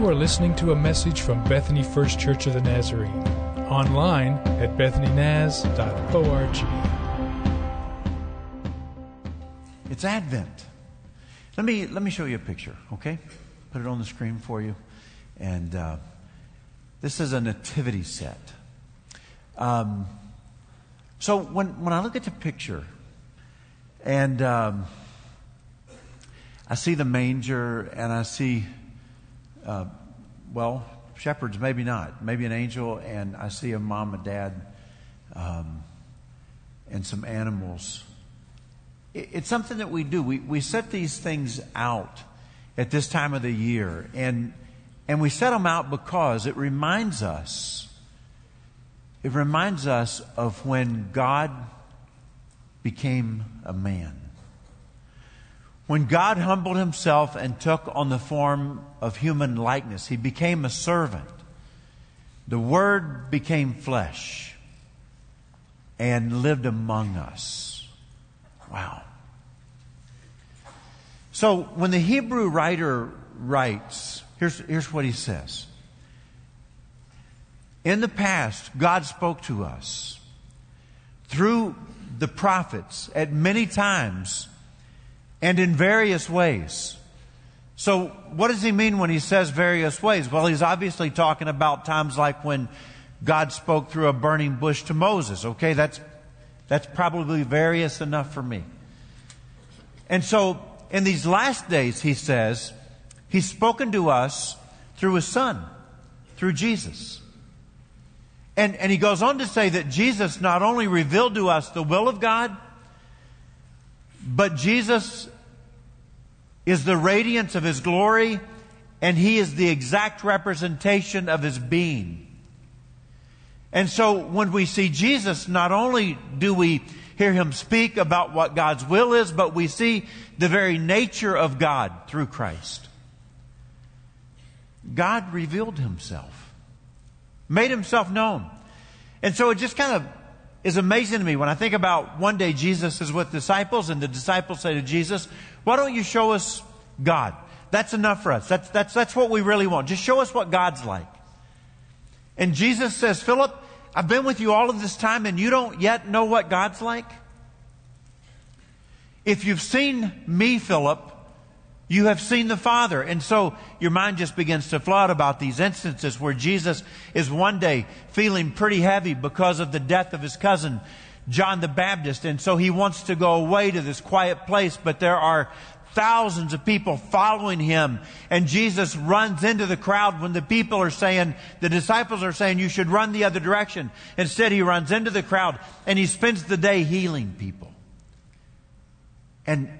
You are listening to a message from Bethany First Church of the Nazarene, online at bethanynaz.org. It's Advent. Let me let me show you a picture, okay? Put it on the screen for you, and uh, this is a nativity set. Um, so when when I look at the picture, and um, I see the manger, and I see, uh, well, shepherds, maybe not, maybe an angel, and I see a mom and dad, um, and some animals it's something that we do. We, we set these things out at this time of the year, and, and we set them out because it reminds us, it reminds us of when God became a man. When God humbled himself and took on the form of human likeness, he became a servant. The Word became flesh and lived among us. Wow. So when the Hebrew writer writes, here's, here's what he says. In the past, God spoke to us through the prophets at many times and in various ways. So, what does he mean when he says various ways? Well, he's obviously talking about times like when God spoke through a burning bush to Moses. Okay, that's that's probably various enough for me. And so, in these last days, he says, he's spoken to us through his son, through Jesus. And, and he goes on to say that Jesus not only revealed to us the will of God, but Jesus is the radiance of his glory and he is the exact representation of his being. And so when we see Jesus, not only do we hear him speak about what God's will is, but we see the very nature of God through Christ. God revealed himself, made himself known. And so it just kind of is amazing to me when I think about one day Jesus is with disciples and the disciples say to Jesus, why don't you show us God? That's enough for us. That's, that's, that's what we really want. Just show us what God's like. And Jesus says, Philip, I've been with you all of this time and you don't yet know what God's like? If you've seen me, Philip, you have seen the Father. And so your mind just begins to flood about these instances where Jesus is one day feeling pretty heavy because of the death of his cousin, John the Baptist. And so he wants to go away to this quiet place, but there are thousands of people following him. And Jesus runs into the crowd when the people are saying, the disciples are saying, you should run the other direction. Instead, he runs into the crowd and he spends the day healing people. And,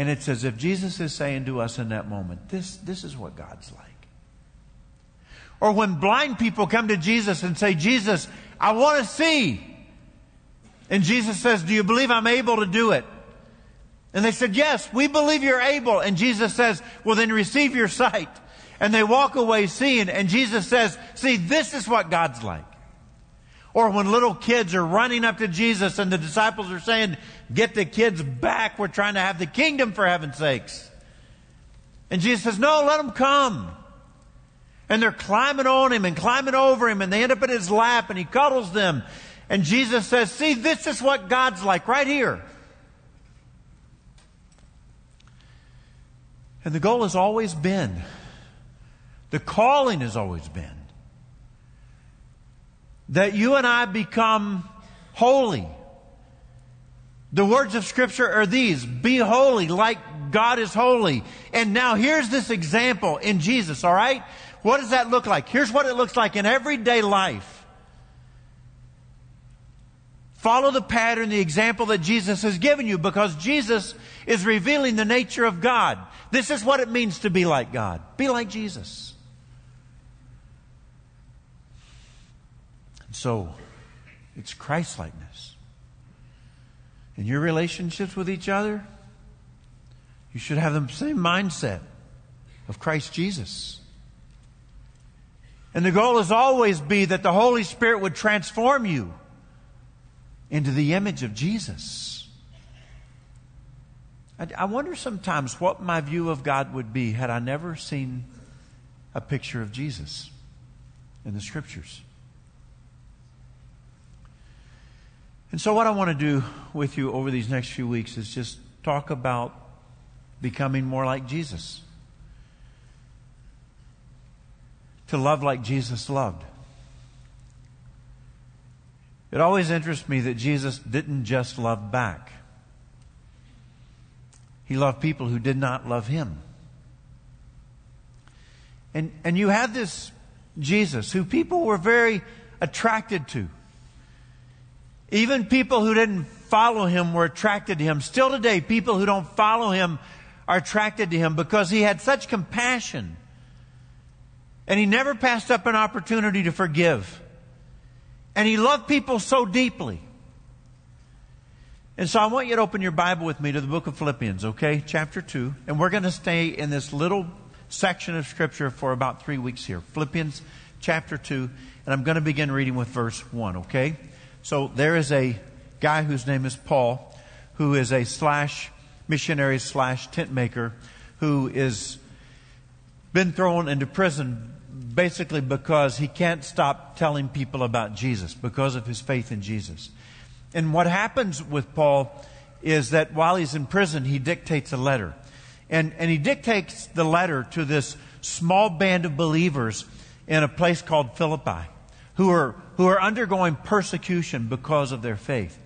and it's as if Jesus is saying to us in that moment, this, this is what God's like. Or when blind people come to Jesus and say, Jesus, I want to see. And Jesus says, do you believe I'm able to do it? And they said, Yes, we believe you're able. And Jesus says, Well, then receive your sight. And they walk away seeing. And Jesus says, See, this is what God's like. Or when little kids are running up to Jesus and the disciples are saying, Get the kids back. We're trying to have the kingdom for heaven's sakes. And Jesus says, No, let them come. And they're climbing on him and climbing over him and they end up in his lap and he cuddles them. And Jesus says, See, this is what God's like right here. And the goal has always been, the calling has always been, that you and I become holy. The words of Scripture are these be holy like God is holy. And now here's this example in Jesus, all right? What does that look like? Here's what it looks like in everyday life. Follow the pattern, the example that Jesus has given you because Jesus is revealing the nature of God. This is what it means to be like God. Be like Jesus. So, it's Christ likeness. In your relationships with each other, you should have the same mindset of Christ Jesus. And the goal has always be that the Holy Spirit would transform you into the image of Jesus. I, I wonder sometimes what my view of God would be had I never seen a picture of Jesus in the scriptures. And so, what I want to do with you over these next few weeks is just talk about becoming more like Jesus. To love like Jesus loved. It always interests me that Jesus didn't just love back. He loved people who did not love him. And, and you had this Jesus who people were very attracted to. Even people who didn't follow him were attracted to him. Still today, people who don't follow him are attracted to him because he had such compassion. And he never passed up an opportunity to forgive. And he loved people so deeply. And so I want you to open your Bible with me to the book of Philippians, okay? Chapter 2. And we're going to stay in this little section of Scripture for about three weeks here. Philippians chapter 2. And I'm going to begin reading with verse 1, okay? So there is a guy whose name is Paul, who is a slash missionary slash tent maker, who is been thrown into prison basically because he can't stop telling people about Jesus because of his faith in Jesus. And what happens with Paul is that while he's in prison, he dictates a letter. And, and he dictates the letter to this small band of believers in a place called Philippi who are, who are undergoing persecution because of their faith.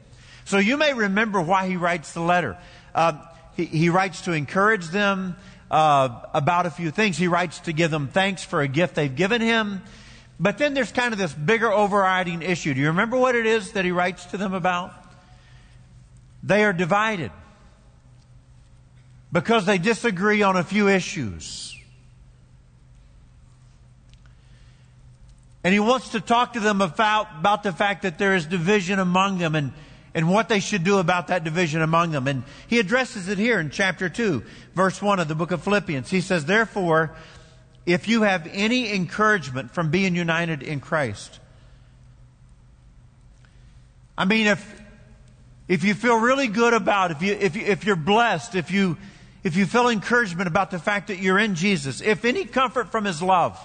So you may remember why he writes the letter. Uh, he, he writes to encourage them uh, about a few things. He writes to give them thanks for a gift they've given him. But then there's kind of this bigger overriding issue. Do you remember what it is that he writes to them about? They are divided because they disagree on a few issues. And he wants to talk to them about, about the fact that there is division among them and, and what they should do about that division among them. And he addresses it here in chapter 2, verse 1 of the book of Philippians. He says, Therefore, if you have any encouragement from being united in Christ, I mean, if, if you feel really good about, if you, if you, if you're blessed, if you, if you feel encouragement about the fact that you're in Jesus, if any comfort from His love,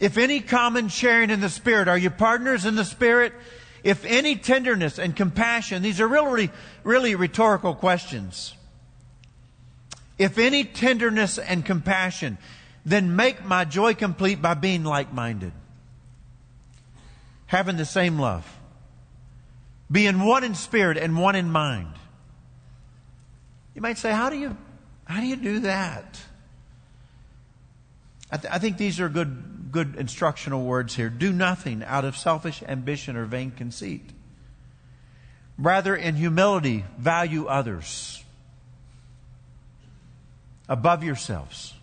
if any common sharing in the Spirit, are you partners in the Spirit? If any tenderness and compassion, these are really, really rhetorical questions. If any tenderness and compassion, then make my joy complete by being like minded, having the same love, being one in spirit and one in mind. You might say, how do you, how do you do that? I, th- I think these are good good instructional words here. Do nothing out of selfish ambition or vain conceit. Rather, in humility, value others above yourselves.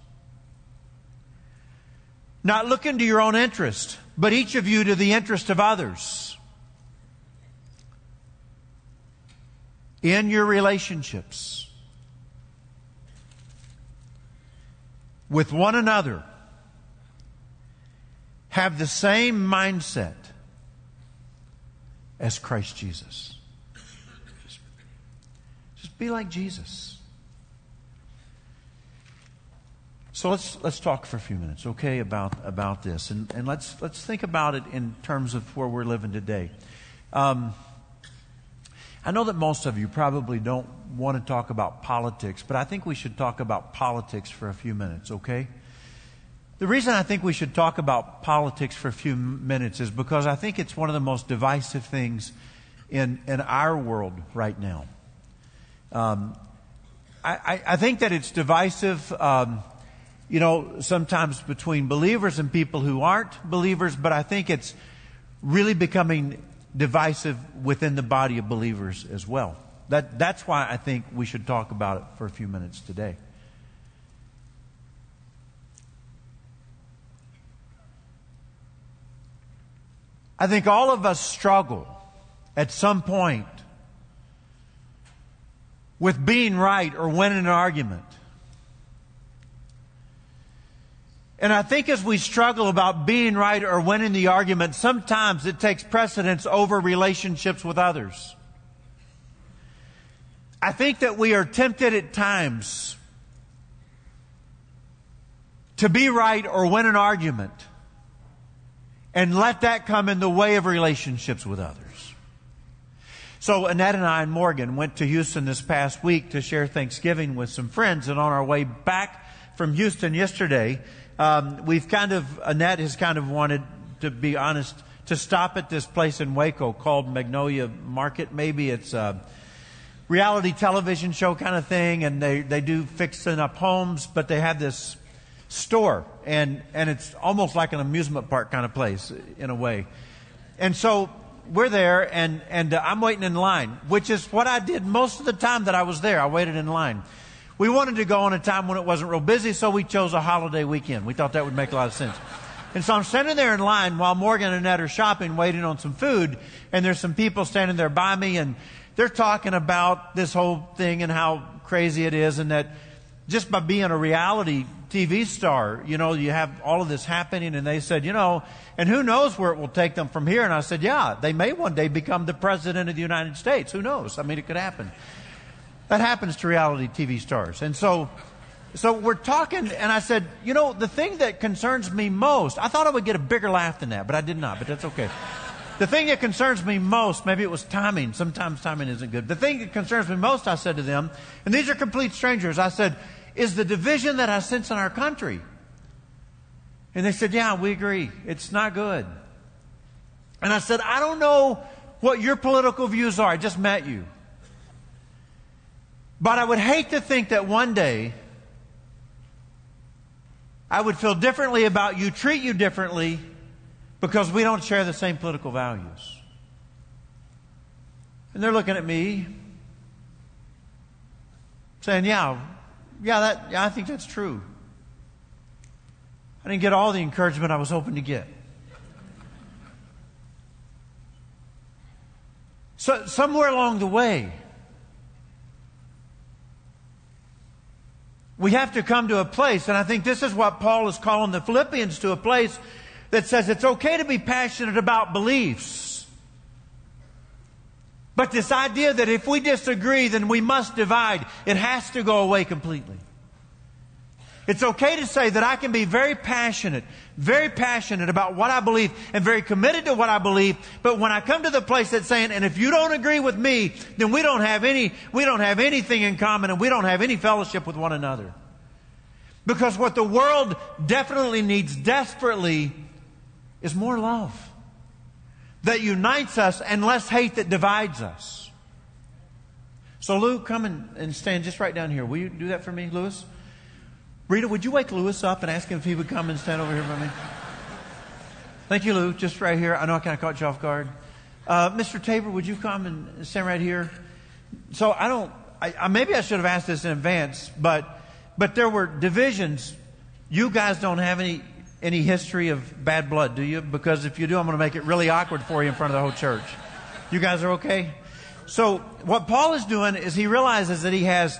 Not looking to your own interest, but each of you to the interest of others. In your relationships with one another have the same mindset as Christ Jesus. Just, just be like Jesus. So let's let's talk for a few minutes, okay, about about this, and and let's let's think about it in terms of where we're living today. Um, I know that most of you probably don't want to talk about politics, but I think we should talk about politics for a few minutes, okay? The reason I think we should talk about politics for a few minutes is because I think it's one of the most divisive things in, in our world right now. Um, I, I, think that it's divisive, um, you know, sometimes between believers and people who aren't believers, but I think it's really becoming divisive within the body of believers as well. That, that's why I think we should talk about it for a few minutes today. I think all of us struggle at some point with being right or winning an argument. And I think as we struggle about being right or winning the argument, sometimes it takes precedence over relationships with others. I think that we are tempted at times to be right or win an argument and let that come in the way of relationships with others. So Annette and I and Morgan went to Houston this past week to share Thanksgiving with some friends, and on our way back from Houston yesterday, um, we've kind of Annette has kind of wanted, to be honest, to stop at this place in Waco called Magnolia Market. Maybe it's a reality television show kind of thing, and they they do fixing up homes, but they have this store, and and it's almost like an amusement park kind of place in a way, and so we're there and, and uh, I'm waiting in line, which is what I did most of the time that I was there. I waited in line. We wanted to go on a time when it wasn't real busy, so we chose a holiday weekend. We thought that would make a lot of sense. And so I'm standing there in line while Morgan and Ed are shopping, waiting on some food, and there's some people standing there by me, and they're talking about this whole thing and how crazy it is, and that just by being a reality TV star, you know, you have all of this happening, and they said, you know, and who knows where it will take them from here? And I said, yeah, they may one day become the president of the United States. Who knows? I mean, it could happen. That happens to reality TV stars. And so, so we're talking, and I said, you know, the thing that concerns me most, I thought I would get a bigger laugh than that, but I did not, but that's okay. The thing that concerns me most, maybe it was timing. Sometimes timing isn't good. The thing that concerns me most, I said to them, and these are complete strangers, I said, is the division that I sense in our country. And they said, Yeah, we agree. It's not good. And I said, I don't know what your political views are. I just met you. But I would hate to think that one day I would feel differently about you, treat you differently, because we don't share the same political values. And they're looking at me saying, Yeah, yeah, that, yeah, I think that's true. I didn't get all the encouragement I was hoping to get. So, somewhere along the way, we have to come to a place, and I think this is what Paul is calling the Philippians to a place that says it's okay to be passionate about beliefs. But this idea that if we disagree, then we must divide, it has to go away completely. It's okay to say that I can be very passionate, very passionate about what I believe and very committed to what I believe. But when I come to the place that's saying, and if you don't agree with me, then we don't have any, we don't have anything in common and we don't have any fellowship with one another. Because what the world definitely needs desperately is more love that unites us and less hate that divides us. So, Lou, come and, and stand just right down here. Will you do that for me, Lewis? Rita, would you wake Lewis up and ask him if he would come and stand over here by me? Thank you, Lou. Just right here. I know I kind of caught you off guard. Uh, Mr. Tabor, would you come and stand right here? So I don't. I, I, maybe I should have asked this in advance, but but there were divisions. You guys don't have any any history of bad blood, do you? Because if you do, I'm going to make it really awkward for you in front of the whole church. You guys are okay. So what Paul is doing is he realizes that he has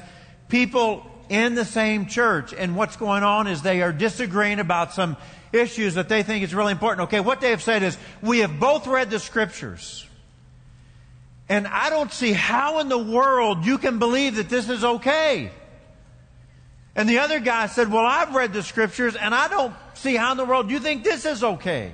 people in the same church. And what's going on is they are disagreeing about some issues that they think is really important. Okay, what they have said is, we have both read the scriptures. And I don't see how in the world you can believe that this is okay. And the other guy said, Well, I've read the scriptures and I don't see how in the world you think this is okay.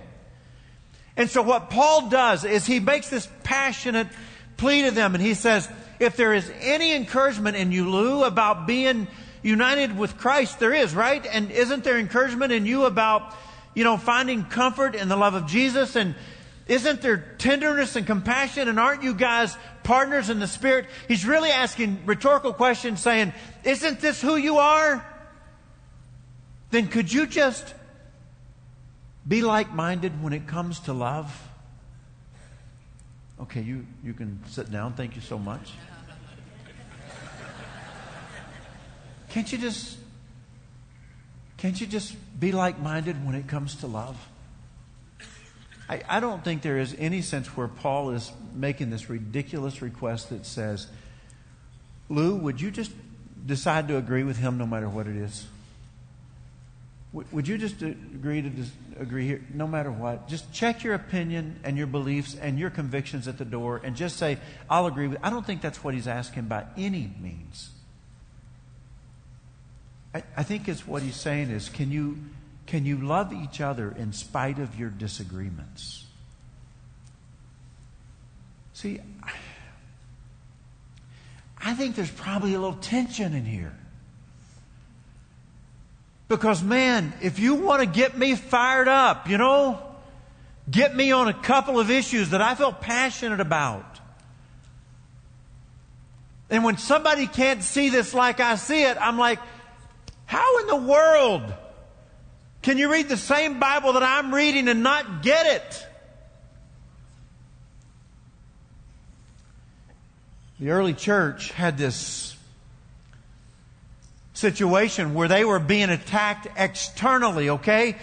And so what Paul does is he makes this passionate plea to them and he says, If there is any encouragement in you, Lou, about being united with Christ, there is, right? And isn't there encouragement in you about, you know, finding comfort in the love of Jesus? And isn't there tenderness and compassion? And aren't you guys partners in the Spirit? He's really asking rhetorical questions saying, Isn't this who you are? Then could you just be like minded when it comes to love? Okay, you, you can sit down. Thank you so much. Can't you just can't you just be like minded when it comes to love? I, I don't think there is any sense where Paul is making this ridiculous request that says, Lou, would you just decide to agree with him no matter what it is? Would you just agree to agree here, no matter what? Just check your opinion and your beliefs and your convictions at the door and just say, I'll agree with. I don't think that's what he's asking by any means. I, I think it's what he's saying is can you, can you love each other in spite of your disagreements? See, I think there's probably a little tension in here. Because, man, if you want to get me fired up, you know, get me on a couple of issues that I feel passionate about. And when somebody can't see this like I see it, I'm like, how in the world can you read the same Bible that I'm reading and not get it? The early church had this situation where they were being attacked externally, okay?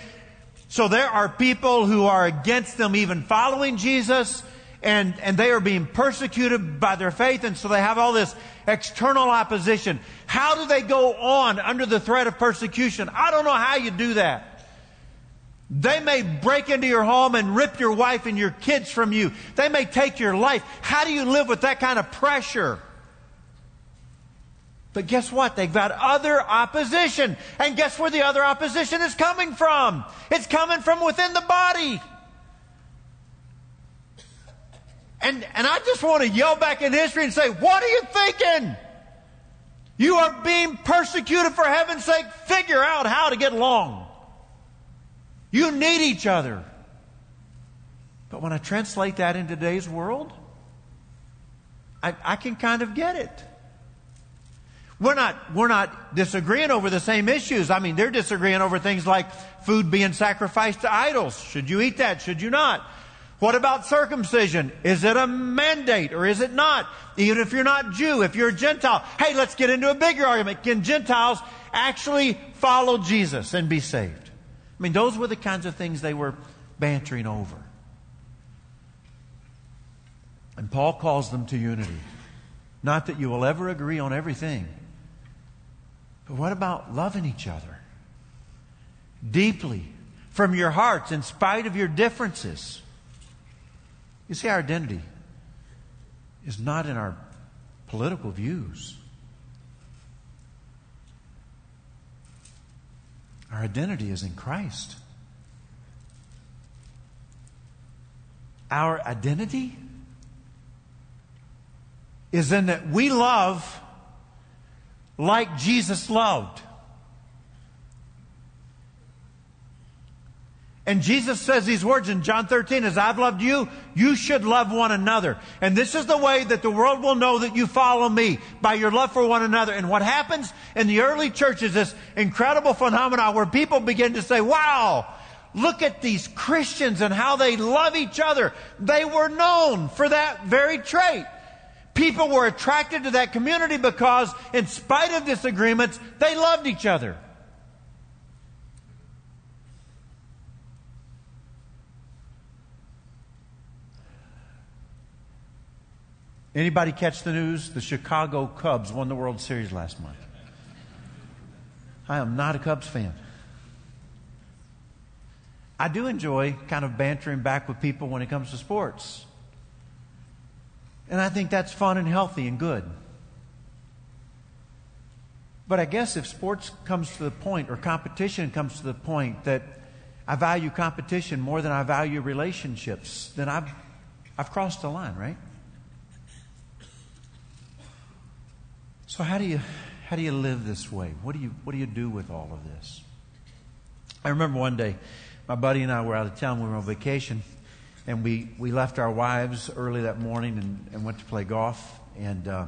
So there are people who are against them even following Jesus and, and they are being persecuted by their faith, and so they have all this external opposition. How do they go on under the threat of persecution? I don't know how you do that. They may break into your home and rip your wife and your kids from you. They may take your life. How do you live with that kind of pressure? But guess what? They've got other opposition. And guess where the other opposition is coming from? It's coming from within the body. And, and I just want to yell back in history and say, what are you thinking? You are being persecuted for heaven's sake. Figure out how to get along. You need each other. But when I translate that in today's world, I, I can kind of get it. We're not, we're not disagreeing over the same issues. I mean, they're disagreeing over things like food being sacrificed to idols. Should you eat that? Should you not? What about circumcision? Is it a mandate or is it not? Even if you're not Jew, if you're a Gentile. Hey, let's get into a bigger argument. Can Gentiles actually follow Jesus and be saved? I mean, those were the kinds of things they were bantering over. And Paul calls them to unity. Not that you will ever agree on everything, but what about loving each other? Deeply, from your hearts, in spite of your differences. You see, our identity is not in our political views. Our identity is in Christ. Our identity is in that we love like Jesus loved. And Jesus says these words in John 13, as I've loved you, you should love one another. And this is the way that the world will know that you follow me, by your love for one another. And what happens in the early church is this incredible phenomenon where people begin to say, wow, look at these Christians and how they love each other. They were known for that very trait. People were attracted to that community because, in spite of disagreements, they loved each other. Anybody catch the news? The Chicago Cubs won the World Series last month. I am not a Cubs fan. I do enjoy kind of bantering back with people when it comes to sports. And I think that's fun and healthy and good. But I guess if sports comes to the point, or competition comes to the point that I value competition more than I value relationships, then I've, I've crossed the line, right? So how do you how do you live this way? What do you what do you do with all of this? I remember one day, my buddy and I were out of town. We were on vacation, and we we left our wives early that morning and, and went to play golf, and uh,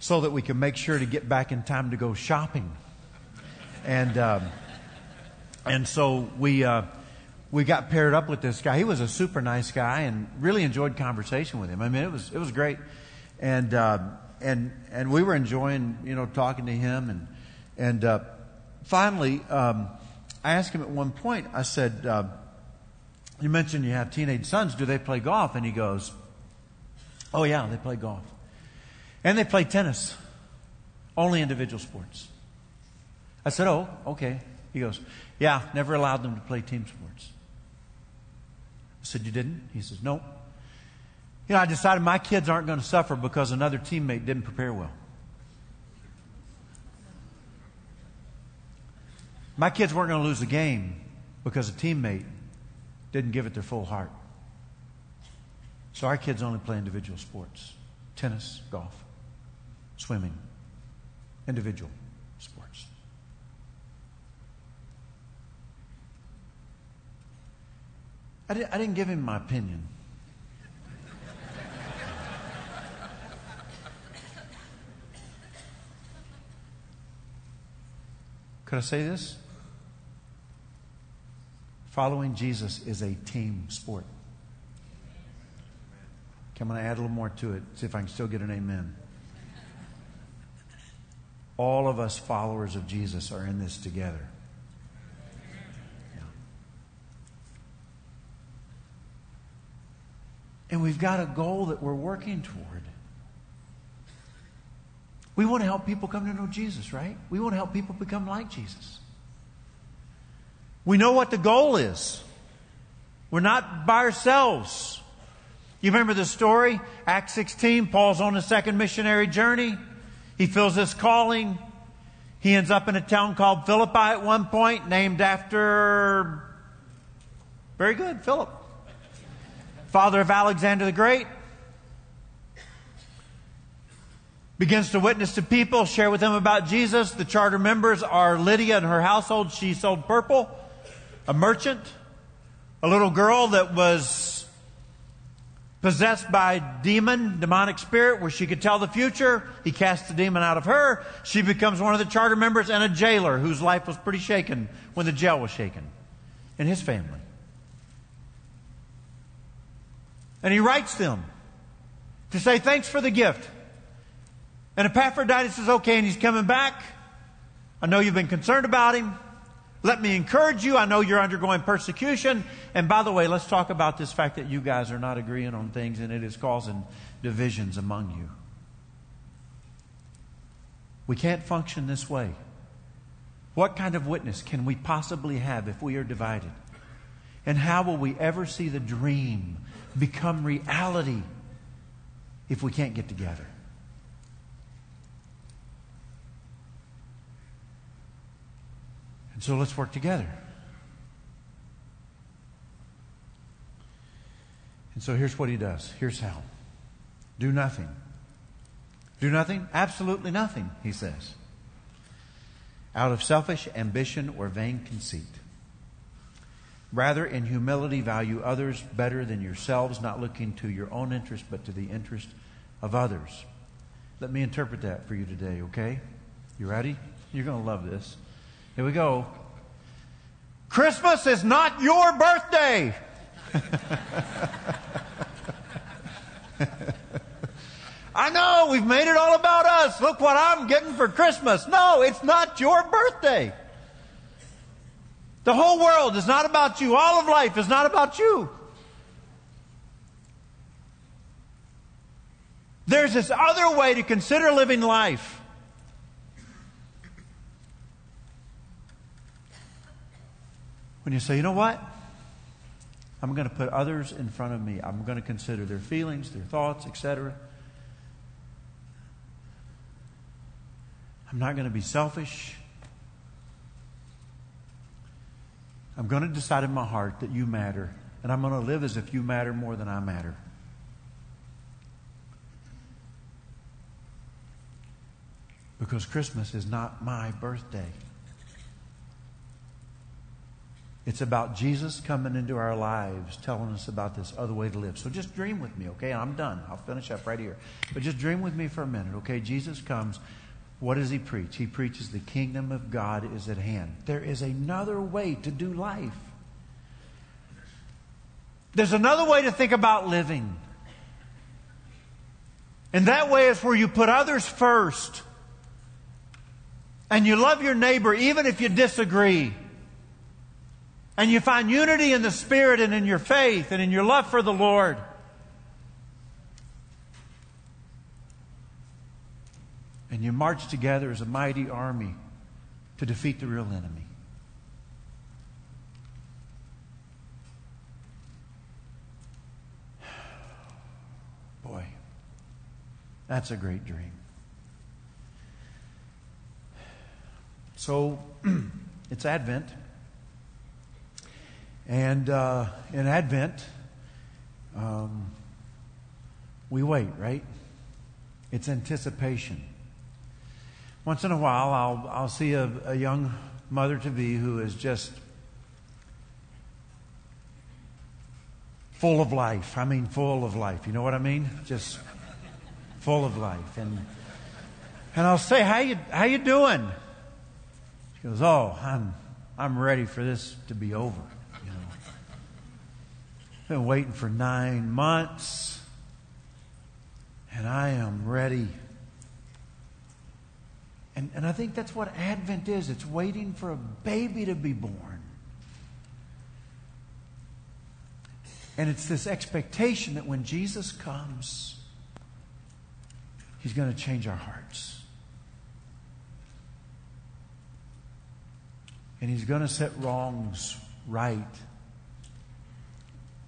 so that we could make sure to get back in time to go shopping. And um, and so we. Uh, we got paired up with this guy. He was a super nice guy and really enjoyed conversation with him. I mean, it was it was great. And uh, and and we were enjoying you know talking to him and and uh, finally um, I asked him at one point I said uh, you mentioned you have teenage sons. Do they play golf? And he goes oh yeah they play golf. And they play tennis. Only individual sports. I said oh okay. He goes yeah never allowed them to play team sports. I said you didn't? He says nope you know, I decided my kids aren't going to suffer because another teammate didn't prepare well. My kids weren't going to lose the game because a teammate didn't give it their full heart. So our kids only play individual sports tennis, golf, swimming, individual sports. I, did, didn't give him my opinion. Could I say this? Following Jesus is a team sport. Okay, I'm going to add a little more to it, see if I can still get an amen. All of us followers of Jesus are in this together. Yeah. And we've got a goal that we're working toward. We want to help people come to know Jesus, right? We want to help people become like Jesus. We know what the goal is. We're not by ourselves. You remember the story? Acts 16, Paul's on a second missionary journey. He feels this calling. He ends up in a town called Philippi at one point, named after, very good, Philip, father of Alexander the Great begins to witness to people, share with them about Jesus. The charter members are Lydia and her household. She sold purple, a merchant, a little girl that was possessed by demon, demonic spirit, where she could tell the future. He casts the demon out of her. She becomes one of the charter members and a jailer whose life was pretty shaken when the jail was shaken in his family. And he writes them to say thanks for the gift. And Epaphroditus is okay and he's coming back. I know you've been concerned about him. Let me encourage you. I know you're undergoing persecution. And by the way, let's talk about this fact that you guys are not agreeing on things and it is causing divisions among you. We can't function this way. What kind of witness can we possibly have if we are divided? And how will we ever see the dream become reality if we can't get together? And so let's work together. And so here's what he does. Here's how. Do nothing. Do nothing? Absolutely nothing, he says. Out of selfish ambition or vain conceit. Rather, in humility, value others better than yourselves, not looking to your own interest, but to the interest of others. Let me interpret that for you today, okay? You ready? You're going to love this. Here we go. Christmas is not your birthday. I know, we've made it all about us. Look what I'm getting for Christmas. No, it's not your birthday. The whole world is not about you. All of life is not about you. There's this other way to consider living life. When you say, you know what? I'm going to put others in front of me. I'm going to consider their feelings, their thoughts, etc. I'm not going to be selfish. I'm going to decide in my heart that you matter. And I'm going to live as if you matter more than I matter. Because Christmas is not my birthday. It's about Jesus coming into our lives, telling us about this other way to live. So just dream with me, okay? I'm done. I'll finish up right here. But just dream with me for a minute, okay? Jesus comes. What does he preach? He preaches the kingdom of God is at hand. There is another way to do life. There's another way to think about living. And that way is where you put others first. And you love your neighbor even if you disagree. And you find unity in the Spirit and in your faith and in your love for the Lord. And you march together as a mighty army to defeat the real enemy. Boy, that's a great dream. So, It's Advent. And uh, in Advent, um, we wait, right? It's anticipation. Once in a while, I'll, I'll see a, a young mother to be who is just full of life. I mean, full of life. You know what I mean? Just full of life. And, and I'll say, how you, how you doing? She goes, oh, I'm, I'm ready for this to be over. Been waiting for nine months, and I am ready. And, and I think that's what Advent is. It's waiting for a baby to be born. And it's this expectation that when Jesus comes, He's going to change our hearts. And He's going to set wrongs right.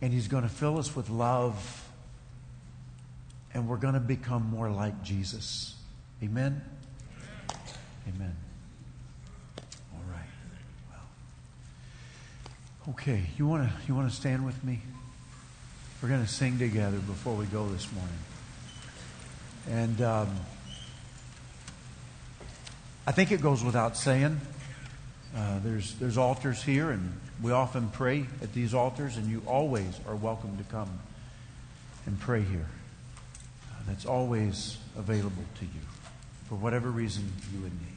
And He's going to fill us with love. And we're going to become more like Jesus. Amen? Amen. All right. Well. Okay, you want to you want to stand with me? We're going to sing together before we go this morning. And um, I think it goes without saying. Uh, there's there's altars here, and we often pray at these altars, and you always are welcome to come and pray here. Uh, that's always available to you for whatever reason you would need.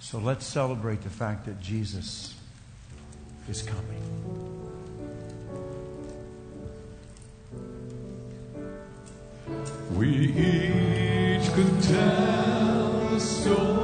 So let's celebrate the fact that Jesus is coming. We each could tell a story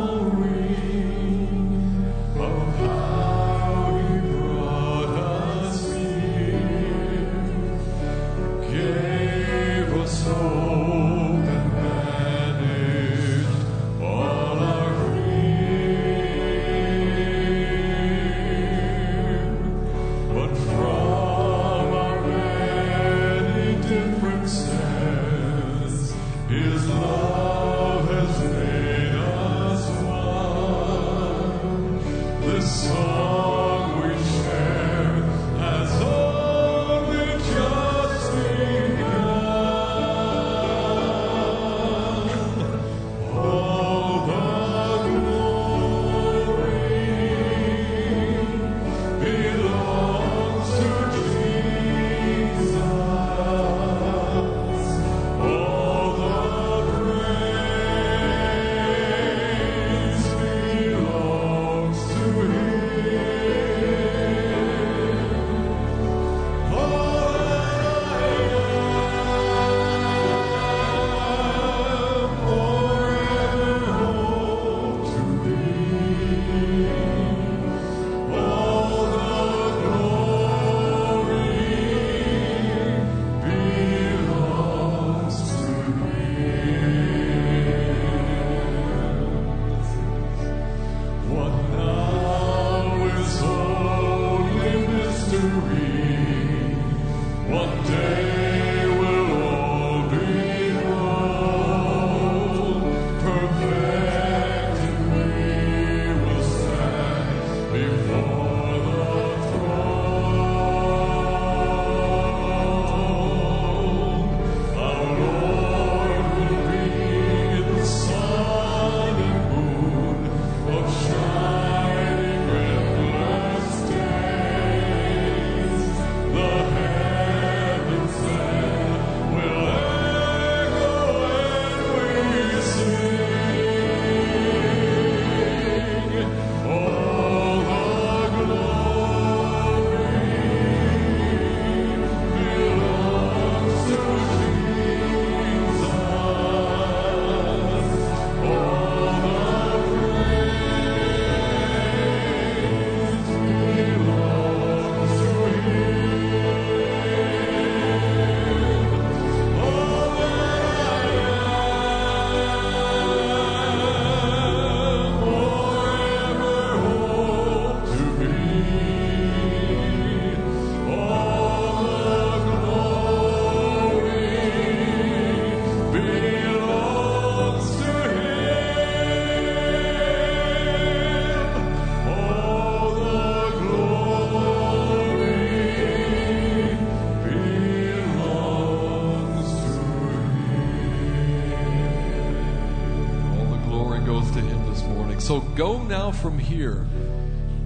from here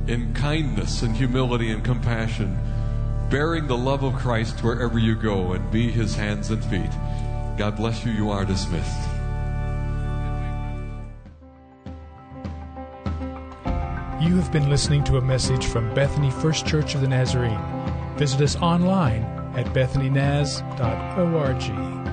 in kindness and humility and compassion, bearing the love of Christ wherever you go and be his hands and feet. God bless you. You are dismissed. You have been listening to a message from Bethany First Church of the Nazarene. Visit us online at bethanynaz.org.